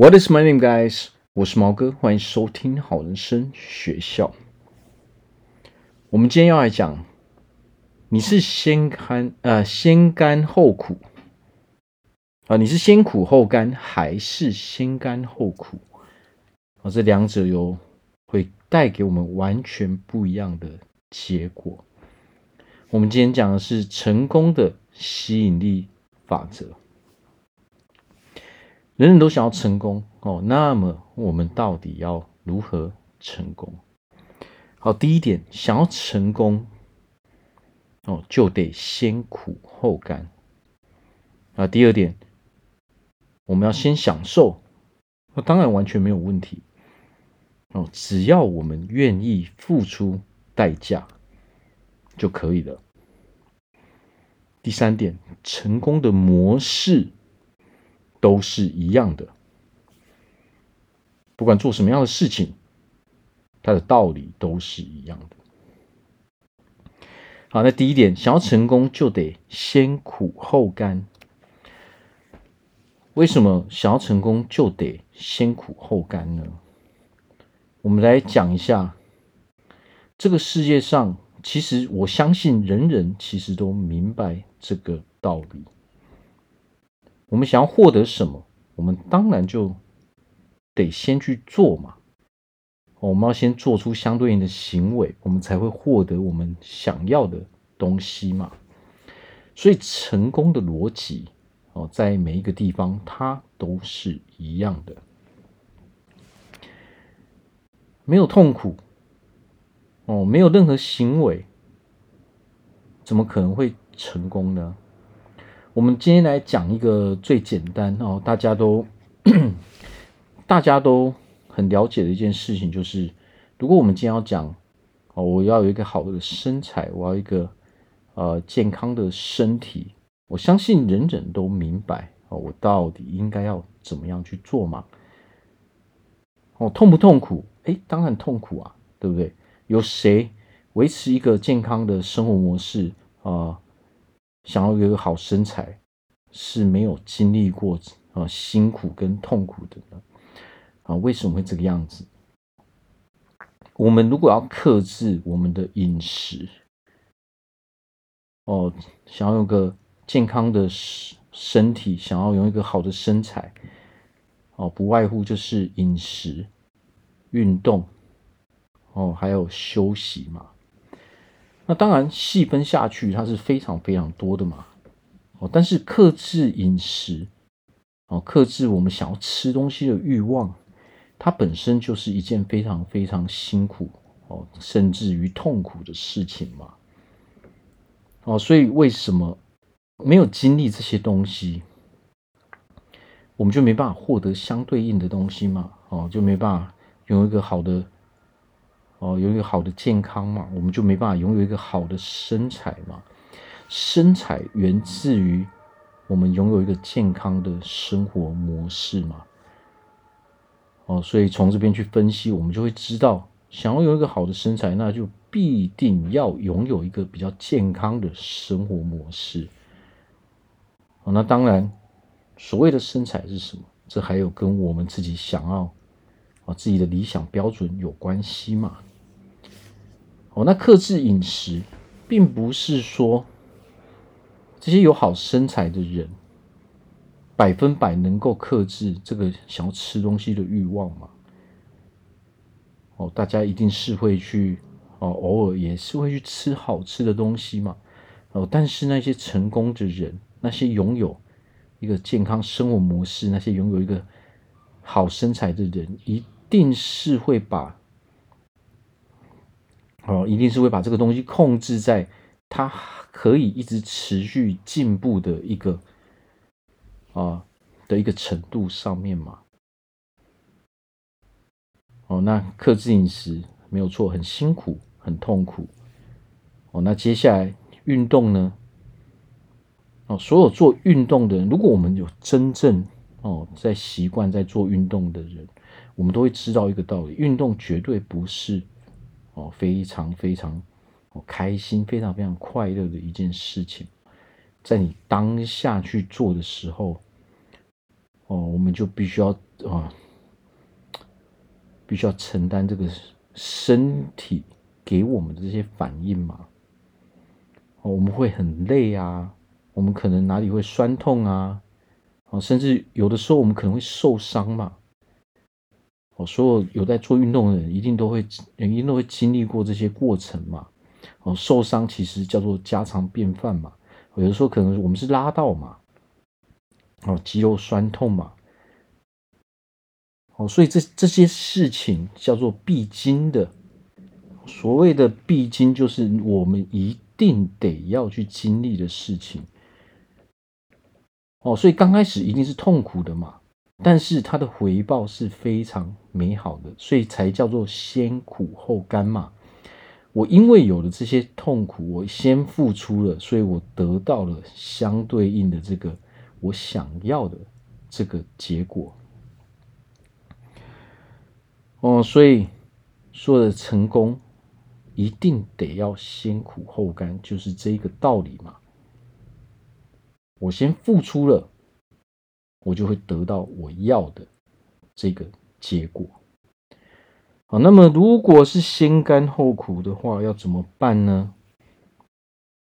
What is my name, guys？我是毛哥，欢迎收听好人生学校。我们今天要来讲，你是先甘呃先甘后苦啊、你是先苦后甘还是先甘后苦啊、这两者有会带给我们完全不一样的结果。我们今天讲的是成功的吸引力法则。人人都想要成功哦，那么我们到底要如何成功？好，第一点，想要成功哦，就得先苦后甘。啊，第二点，我们要先享受，那当然完全没有问题哦，只要我们愿意付出代价就可以了。第三点，成功的模式。都是一样的，不管做什么样的事情，它的道理都是一样的。好，那第一点，想要成功就得先苦后甘。为什么想要成功就得先苦后甘呢？我们来讲一下，这个世界上，其实我相信人人其实都明白这个道理。我们想要获得什么，我们当然就得先去做嘛。我们要先做出相对应的行为，我们才会获得我们想要的东西嘛。所以，成功的逻辑哦，在每一个地方它都是一样的。没有痛苦哦，没有任何行为，怎么可能会成功呢？我们今天来讲一个最简单哦，大家都 大家都很了解的一件事情，就是如果我们今天要讲哦，我要有一个好的身材，我要一个呃健康的身体，我相信人人都明白哦，我到底应该要怎么样去做嘛？哦，痛不痛苦？诶，当然痛苦啊，对不对？有谁维持一个健康的生活模式啊？想要有一个好身材，是没有经历过啊辛苦跟痛苦的呢？啊，为什么会这个样子？我们如果要克制我们的饮食，哦，想要有个健康的身身体，想要有一个好的身材，哦，不外乎就是饮食、运动，哦，还有休息嘛。那当然，细分下去，它是非常非常多的嘛。哦，但是克制饮食，哦，克制我们想要吃东西的欲望，它本身就是一件非常非常辛苦哦，甚至于痛苦的事情嘛。哦，所以为什么没有经历这些东西，我们就没办法获得相对应的东西嘛？哦，就没办法有一个好的。哦，拥有好的健康嘛，我们就没办法拥有一个好的身材嘛。身材源自于我们拥有一个健康的生活模式嘛。哦，所以从这边去分析，我们就会知道，想要有一个好的身材，那就必定要拥有一个比较健康的生活模式。哦，那当然，所谓的身材是什么？这还有跟我们自己想要啊自己的理想标准有关系嘛。哦，那克制饮食，并不是说这些有好身材的人百分百能够克制这个想要吃东西的欲望嘛。哦，大家一定是会去哦，偶尔也是会去吃好吃的东西嘛。哦，但是那些成功的人，那些拥有一个健康生活模式，那些拥有一个好身材的人，一定是会把。哦，一定是会把这个东西控制在它可以一直持续进步的一个啊的一个程度上面嘛。哦，那克制饮食没有错，很辛苦，很痛苦。哦，那接下来运动呢？哦，所有做运动的人，如果我们有真正哦在习惯在做运动的人，我们都会知道一个道理：运动绝对不是。哦，非常非常哦开心，非常非常快乐的一件事情，在你当下去做的时候，哦，我们就必须要啊，必须要承担这个身体给我们的这些反应嘛。哦，我们会很累啊，我们可能哪里会酸痛啊，哦，甚至有的时候我们可能会受伤嘛。哦，所有有在做运动的人，一定都会，一定都会经历过这些过程嘛。哦，受伤其实叫做家常便饭嘛。有的时候可能我们是拉到嘛，哦，肌肉酸痛嘛。哦，所以这这些事情叫做必经的。所谓的必经，就是我们一定得要去经历的事情。哦，所以刚开始一定是痛苦的嘛。但是它的回报是非常美好的，所以才叫做先苦后甘嘛。我因为有了这些痛苦，我先付出了，所以我得到了相对应的这个我想要的这个结果。哦，所以说的成功一定得要先苦后甘，就是这个道理嘛。我先付出了。我就会得到我要的这个结果。好，那么如果是先甘后苦的话，要怎么办呢？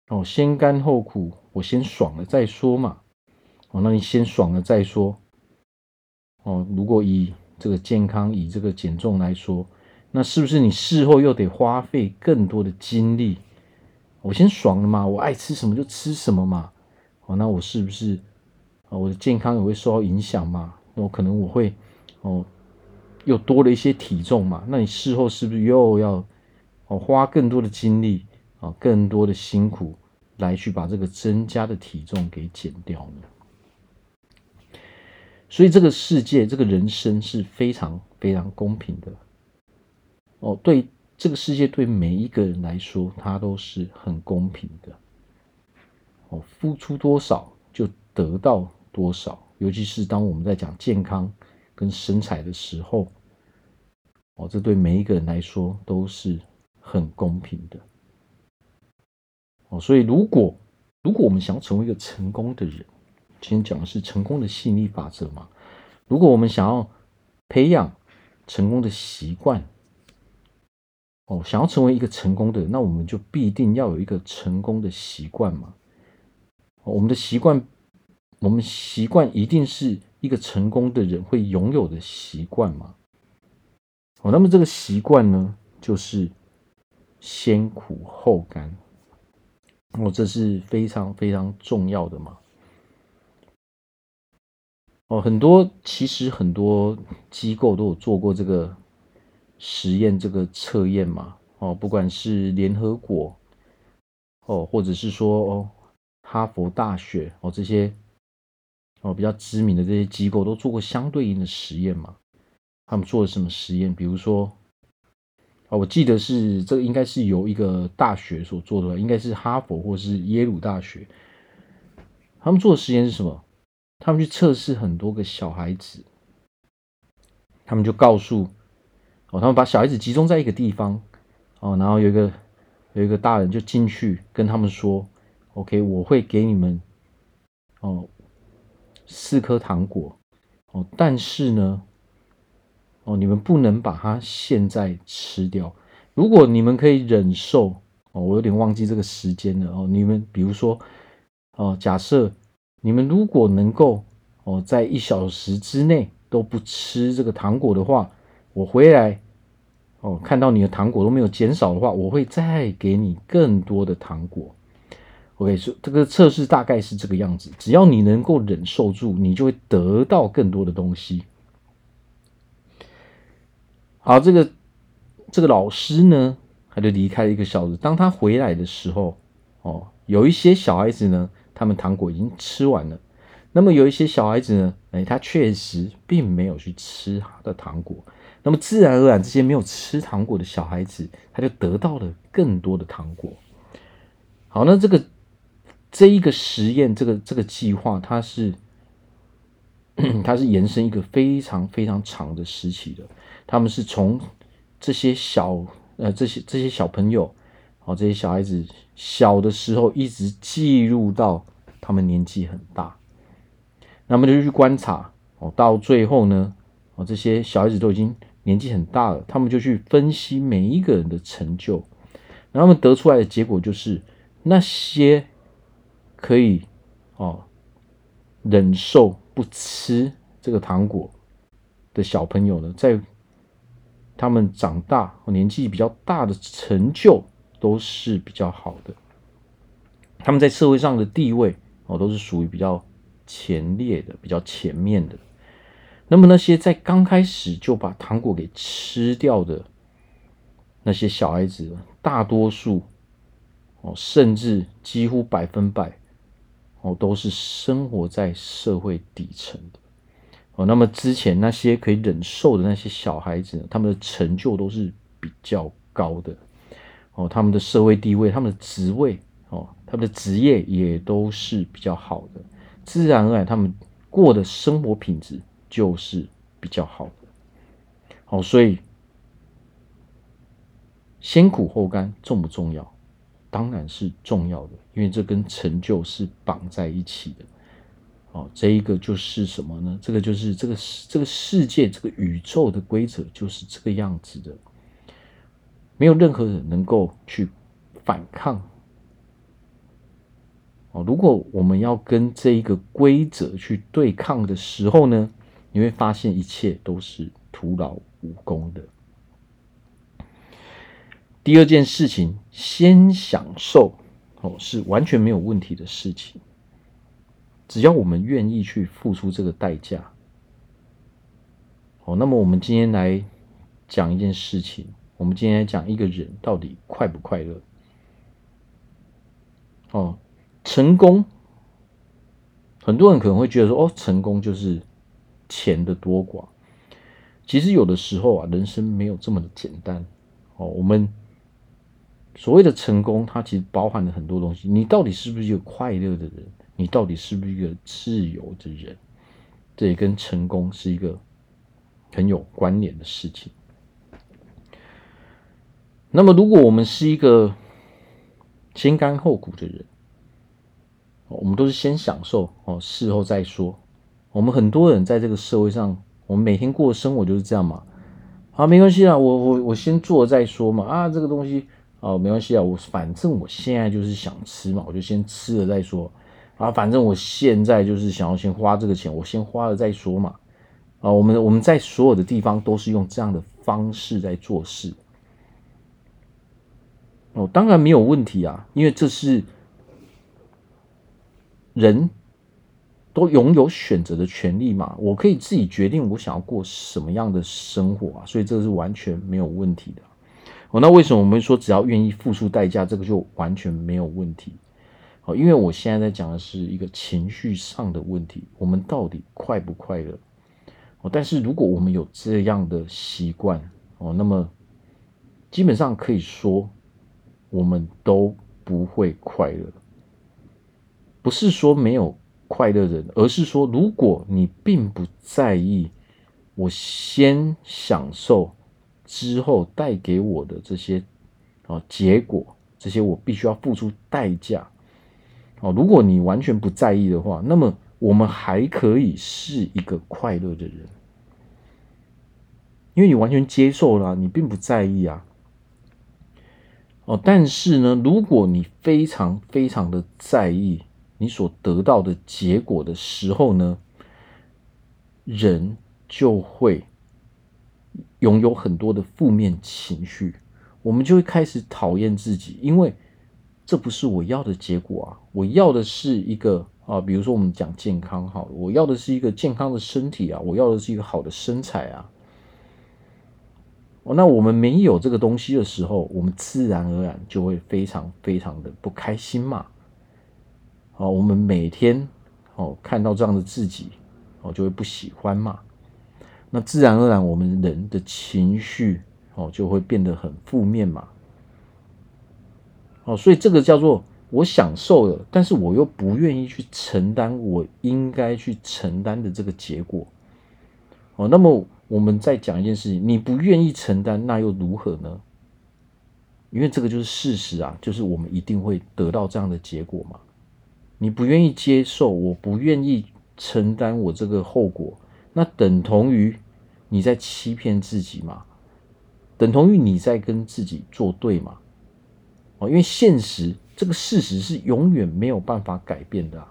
哦，先甘后苦，我先爽了再说嘛。哦，那你先爽了再说。哦，如果以这个健康、以这个减重来说，那是不是你事后又得花费更多的精力？我先爽了嘛，我爱吃什么就吃什么嘛。哦，那我是不是？我的健康也会受到影响嘛？那我可能我会哦，又多了一些体重嘛？那你事后是不是又要哦花更多的精力啊，更多的辛苦来去把这个增加的体重给减掉呢？所以这个世界，这个人生是非常非常公平的哦。对这个世界，对每一个人来说，它都是很公平的哦。付出多少就得到多少？尤其是当我们在讲健康跟身材的时候，哦，这对每一个人来说都是很公平的。哦，所以如果如果我们想要成为一个成功的人，今天讲的是成功的吸引力法则嘛？如果我们想要培养成功的习惯，哦，想要成为一个成功的人，那我们就必定要有一个成功的习惯嘛。哦我们的习惯。我们习惯一定是一个成功的人会拥有的习惯嘛？哦，那么这个习惯呢，就是先苦后甘。哦，这是非常非常重要的嘛。哦，很多其实很多机构都有做过这个实验，这个测验嘛。哦，不管是联合国，哦，或者是说哦，哈佛大学，哦，这些。哦，比较知名的这些机构都做过相对应的实验嘛？他们做了什么实验？比如说，哦，我记得是这个应该是由一个大学所做的，应该是哈佛或是耶鲁大学。他们做的实验是什么？他们去测试很多个小孩子，他们就告诉哦，他们把小孩子集中在一个地方哦，然后有一个有一个大人就进去跟他们说：“OK，我会给你们哦。”四颗糖果，哦，但是呢，哦，你们不能把它现在吃掉。如果你们可以忍受，哦，我有点忘记这个时间了，哦，你们比如说，哦，假设你们如果能够，哦，在一小时之内都不吃这个糖果的话，我回来，哦，看到你的糖果都没有减少的话，我会再给你更多的糖果。OK，所这个测试大概是这个样子。只要你能够忍受住，你就会得到更多的东西。好，这个这个老师呢，他就离开了一个小时。当他回来的时候，哦，有一些小孩子呢，他们糖果已经吃完了。那么有一些小孩子呢，哎，他确实并没有去吃他的糖果。那么自然而然，这些没有吃糖果的小孩子，他就得到了更多的糖果。好，那这个。这一个实验，这个这个计划，它是 它是延伸一个非常非常长的时期的。他们是从这些小呃这些这些小朋友，哦，这些小孩子小的时候，一直记录到他们年纪很大。那么就去观察哦，到最后呢，哦，这些小孩子都已经年纪很大了，他们就去分析每一个人的成就，然后他们得出来的结果就是，那些可以哦忍受不吃这个糖果的小朋友呢，在他们长大年纪比较大的成就都是比较好的，他们在社会上的地位哦都是属于比较前列的、比较前面的。那么那些在刚开始就把糖果给吃掉的那些小孩子，大多数哦，甚至几乎百分百哦，都是生活在社会底层的哦。那么之前那些可以忍受的那些小孩子，他们的成就都是比较高的哦，他们的社会地位、他们的职位哦、他们的职业也都是比较好的，自然而然他们过的生活品质。就是比较好的，好，所以先苦后甘重不重要？当然是重要的，因为这跟成就是绑在一起的。哦，这一个就是什么呢？这个就是这个这个世界这个宇宙的规则就是这个样子的，没有任何人能够去反抗。哦，如果我们要跟这一个规则去对抗的时候呢，你会发现一切都是徒劳无功的。第二件事情，先享受哦，是完全没有问题的事情。只要我们愿意去付出这个代价。哦，那么我们今天来讲一件事情，我们今天来讲一个人到底快不快乐？哦，成功，很多人可能会觉得说，哦，成功就是。钱的多寡，其实有的时候啊，人生没有这么的简单哦。我们所谓的成功，它其实包含了很多东西。你到底是不是一个快乐的人？你到底是不是一个自由的人？这也跟成功是一个很有关联的事情。那么，如果我们是一个先甘后苦的人，我们都是先享受哦，事后再说。我们很多人在这个社会上，我们每天过的生活就是这样嘛。啊，没关系啊，我我我先做再说嘛。啊，这个东西哦，没关系啊，我反正我现在就是想吃嘛，我就先吃了再说。啊，反正我现在就是想要先花这个钱，我先花了再说嘛。啊，我们我们在所有的地方都是用这样的方式在做事。哦，当然没有问题啊，因为这是人。都拥有选择的权利嘛，我可以自己决定我想要过什么样的生活啊，所以这是完全没有问题的。哦，那为什么我们说只要愿意付出代价，这个就完全没有问题？哦，因为我现在在讲的是一个情绪上的问题，我们到底快不快乐？哦，但是如果我们有这样的习惯，哦，那么基本上可以说我们都不会快乐，不是说没有。快乐人，而是说，如果你并不在意，我先享受之后带给我的这些啊结果，这些我必须要付出代价。哦，如果你完全不在意的话，那么我们还可以是一个快乐的人，因为你完全接受了，你并不在意啊。哦，但是呢，如果你非常非常的在意。你所得到的结果的时候呢，人就会拥有很多的负面情绪，我们就会开始讨厌自己，因为这不是我要的结果啊！我要的是一个啊，比如说我们讲健康好了，我要的是一个健康的身体啊，我要的是一个好的身材啊。哦，那我们没有这个东西的时候，我们自然而然就会非常非常的不开心嘛。哦，我们每天哦看到这样的自己，哦就会不喜欢嘛。那自然而然，我们人的情绪哦就会变得很负面嘛。哦，所以这个叫做我享受了，但是我又不愿意去承担我应该去承担的这个结果。哦，那么我们再讲一件事情，你不愿意承担，那又如何呢？因为这个就是事实啊，就是我们一定会得到这样的结果嘛。你不愿意接受，我不愿意承担我这个后果，那等同于你在欺骗自己嘛？等同于你在跟自己作对嘛？哦，因为现实这个事实是永远没有办法改变的。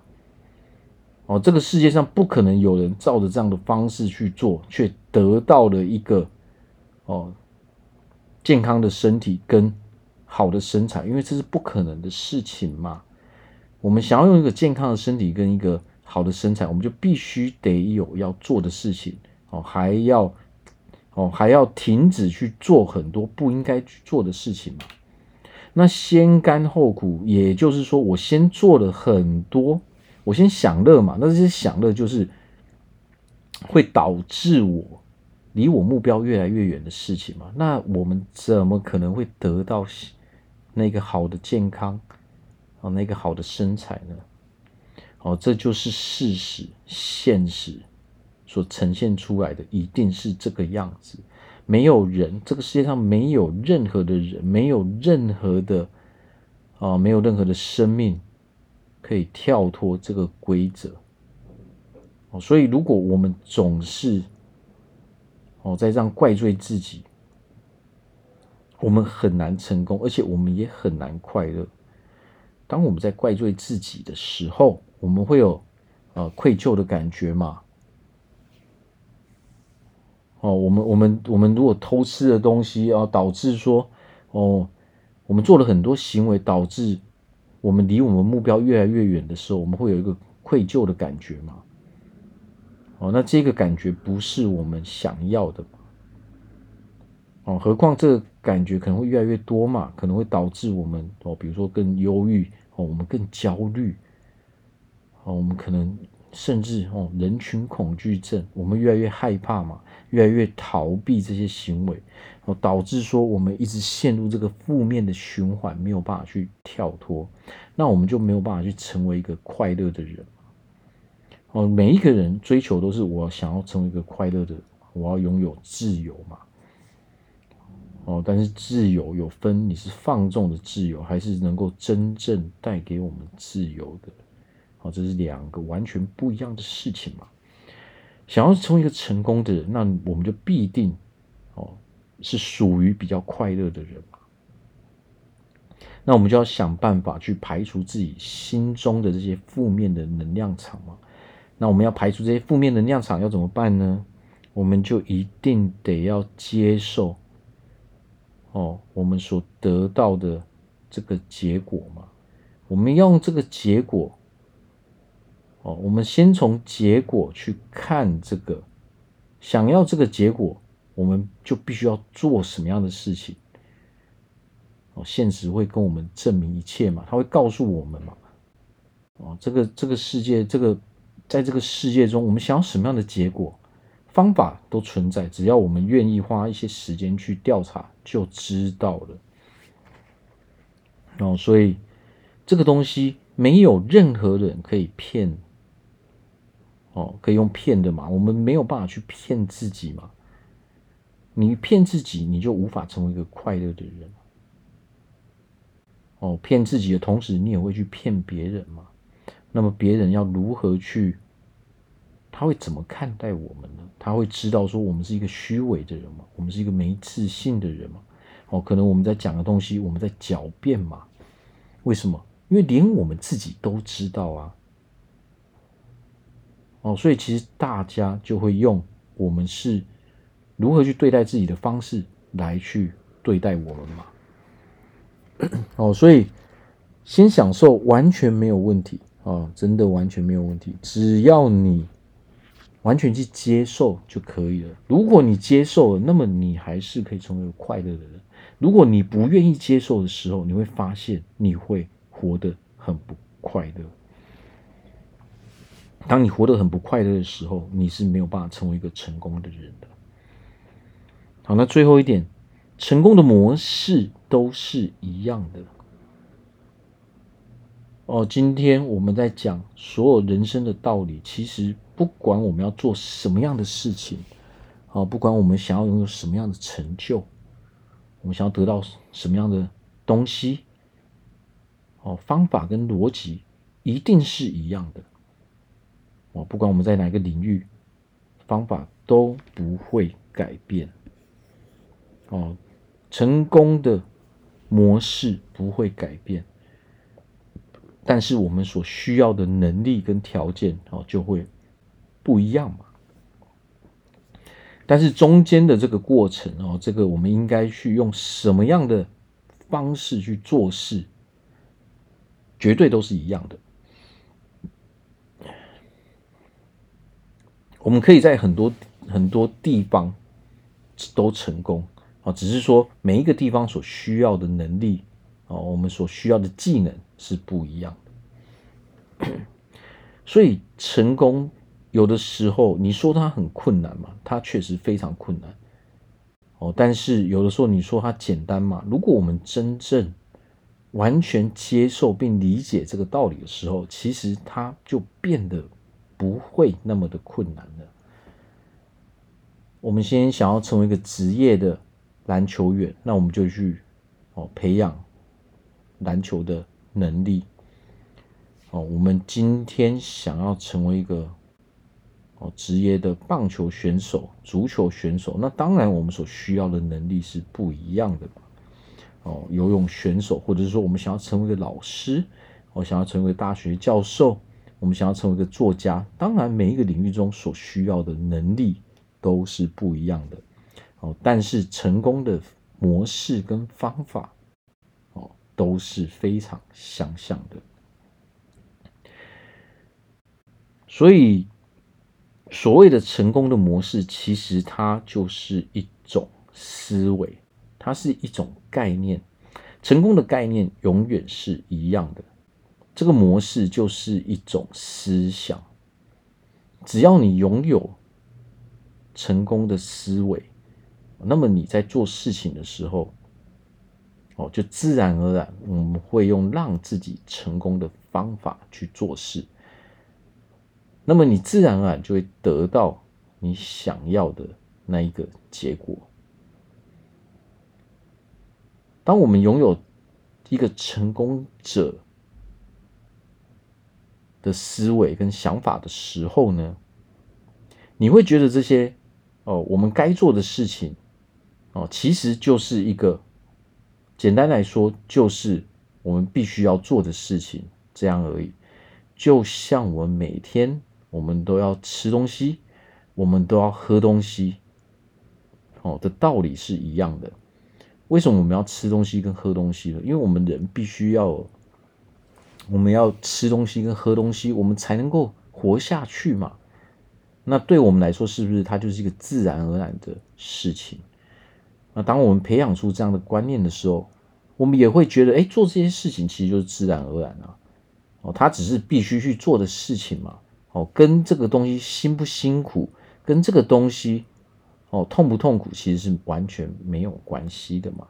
哦，这个世界上不可能有人照着这样的方式去做，却得到了一个哦健康的身体跟好的身材，因为这是不可能的事情嘛。我们想要用一个健康的身体跟一个好的身材，我们就必须得有要做的事情哦，还要哦还要停止去做很多不应该去做的事情嘛。那先甘后苦，也就是说，我先做了很多。我先享乐嘛，那这些享乐就是会导致我离我目标越来越远的事情嘛。那我们怎么可能会得到那个好的健康啊，那个好的身材呢？哦，这就是事实，现实所呈现出来的一定是这个样子。没有人，这个世界上没有任何的人，没有任何的啊，没有任何的生命。可以跳脱这个规则哦，所以如果我们总是哦在这样怪罪自己，我们很难成功，而且我们也很难快乐。当我们在怪罪自己的时候，我们会有呃愧疚的感觉嘛？哦，我们我们我们如果偷吃的东西啊，导致说哦，我们做了很多行为，导致。我们离我们目标越来越远的时候，我们会有一个愧疚的感觉吗？哦，那这个感觉不是我们想要的嘛？哦，何况这个感觉可能会越来越多嘛，可能会导致我们哦，比如说更忧郁我们更焦虑哦，我们可能甚至哦，人群恐惧症，我们越来越害怕嘛，越来越逃避这些行为。哦导致说我们一直陷入这个负面的循环，没有办法去跳脱，那我们就没有办法去成为一个快乐的人。哦，每一个人追求都是我想要成为一个快乐的，我要拥有自由嘛。哦，但是自由有分，你是放纵的自由，还是能够真正带给我们自由的？哦，这是两个完全不一样的事情嘛。想要成为一个成功的人，那我们就必定哦。是属于比较快乐的人嘛？那我们就要想办法去排除自己心中的这些负面的能量场嘛。那我们要排除这些负面能量场要怎么办呢？我们就一定得要接受哦，我们所得到的这个结果嘛。我们用这个结果哦，我们先从结果去看这个，想要这个结果。我们就必须要做什么样的事情？哦，现实会跟我们证明一切嘛，他会告诉我们嘛。哦，这个这个世界，这个在这个世界中，我们想要什么样的结果，方法都存在，只要我们愿意花一些时间去调查，就知道了。哦，所以这个东西没有任何人可以骗，哦，可以用骗的嘛，我们没有办法去骗自己嘛。你骗自己，你就无法成为一个快乐的人。哦，骗自己的同时，你也会去骗别人嘛。那么别人要如何去？他会怎么看待我们呢？他会知道说我们是一个虚伪的人吗？我们是一个没自信的人吗？哦，可能我们在讲的东西，我们在狡辩嘛？为什么？因为连我们自己都知道啊。哦，所以其实大家就会用我们是。如何去对待自己的方式来去对待我们嘛？哦，所以先享受完全没有问题啊，真的完全没有问题。只要你完全去接受就可以了。如果你接受了，那么你还是可以成为快乐的人。如果你不愿意接受的时候，你会发现你会活得很不快乐。当你活得很不快乐的时候，你是没有办法成为一个成功的人的。好，那最后一点，成功的模式都是一样的。哦，今天我们在讲所有人生的道理，其实不管我们要做什么样的事情，啊，不管我们想要拥有什么样的成就，我们想要得到什么样的东西，哦，方法跟逻辑一定是一样的。哦，不管我们在哪个领域。方法都不会改变。哦，成功的模式不会改变，但是我们所需要的能力跟条件哦就会不一样嘛。但是中间的这个过程哦，这个我们应该去用什么样的方式去做事，绝对都是一样的。我们可以在很多很多地方都成功啊，只是说每一个地方所需要的能力啊，我们所需要的技能是不一样的。所以成功有的时候你说它很困难嘛，它确实非常困难哦。但是有的时候你说它简单嘛，如果我们真正完全接受并理解这个道理的时候，其实它就变得。不会那么的困难了。我们先想要成为一个职业的篮球员，那我们就去哦培养篮球的能力。哦，我们今天想要成为一个哦职业的棒球选手、足球选手，那当然我们所需要的能力是不一样的。哦，游泳选手，或者是说我们想要成为一个老师，我想要成为大学教授。我们想要成为一个作家，当然每一个领域中所需要的能力都是不一样的哦。但是成功的模式跟方法哦都是非常相像的。所以所谓的成功的模式，其实它就是一种思维，它是一种概念。成功的概念永远是一样的。这个模式就是一种思想，只要你拥有成功的思维，那么你在做事情的时候，哦，就自然而然我们会用让自己成功的方法去做事，那么你自然而然就会得到你想要的那一个结果。当我们拥有一个成功者的思维跟想法的时候呢，你会觉得这些哦，我们该做的事情哦，其实就是一个简单来说，就是我们必须要做的事情，这样而已。就像我们每天我们都要吃东西，我们都要喝东西，哦的道理是一样的。为什么我们要吃东西跟喝东西呢？因为我们人必须要。我们要吃东西跟喝东西，我们才能够活下去嘛。那对我们来说，是不是它就是一个自然而然的事情？那当我们培养出这样的观念的时候，我们也会觉得，哎，做这些事情其实就是自然而然啊。哦，它只是必须去做的事情嘛。哦，跟这个东西辛不辛苦，跟这个东西哦痛不痛苦，其实是完全没有关系的嘛。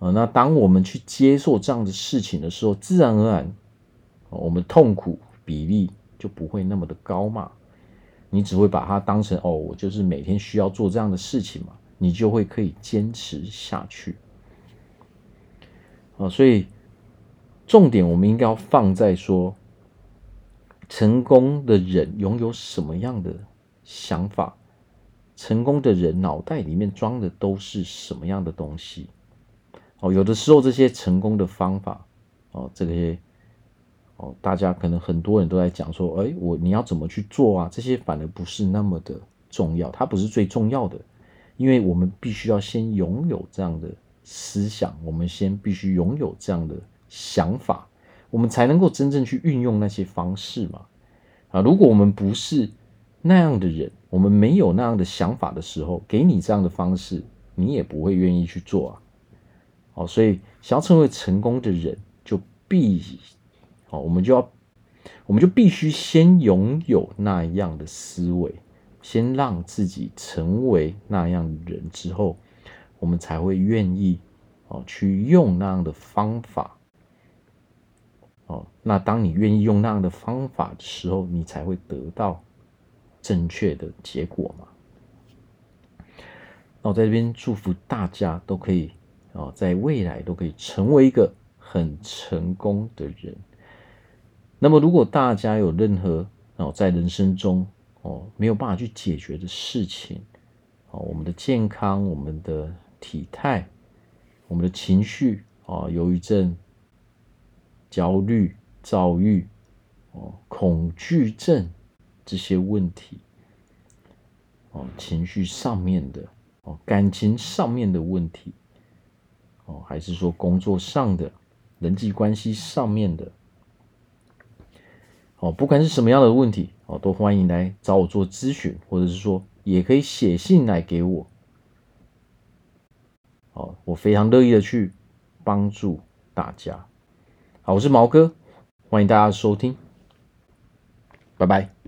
啊，那当我们去接受这样的事情的时候，自然而然，我们痛苦比例就不会那么的高嘛。你只会把它当成哦，我就是每天需要做这样的事情嘛，你就会可以坚持下去。啊，所以重点我们应该要放在说，成功的人拥有什么样的想法，成功的人脑袋里面装的都是什么样的东西。哦，有的时候这些成功的方法，哦，这些，哦，大家可能很多人都在讲说，哎，我你要怎么去做啊？这些反而不是那么的重要，它不是最重要的，因为我们必须要先拥有这样的思想，我们先必须拥有这样的想法，我们才能够真正去运用那些方式嘛。啊，如果我们不是那样的人，我们没有那样的想法的时候，给你这样的方式，你也不会愿意去做啊。哦，所以想要成为成功的人，就必，哦，我们就要，我们就必须先拥有那样的思维，先让自己成为那样的人之后，我们才会愿意哦去用那样的方法。哦，那当你愿意用那样的方法的时候，你才会得到正确的结果嘛。那我在这边祝福大家都可以。哦，在未来都可以成为一个很成功的人。那么，如果大家有任何哦，在人生中哦没有办法去解决的事情，哦，我们的健康、我们的体态、我们的情绪啊，忧郁症、焦虑、躁郁、哦，恐惧症这些问题，哦，情绪上面的，哦，感情上面的问题，哦，还是说工作上的、人际关系上面的。哦，不管是什么样的问题，哦，都欢迎来找我做咨询，或者是说，也可以写信来给我。哦，我非常乐意的去帮助大家。我是毛哥，欢迎大家收听，拜拜。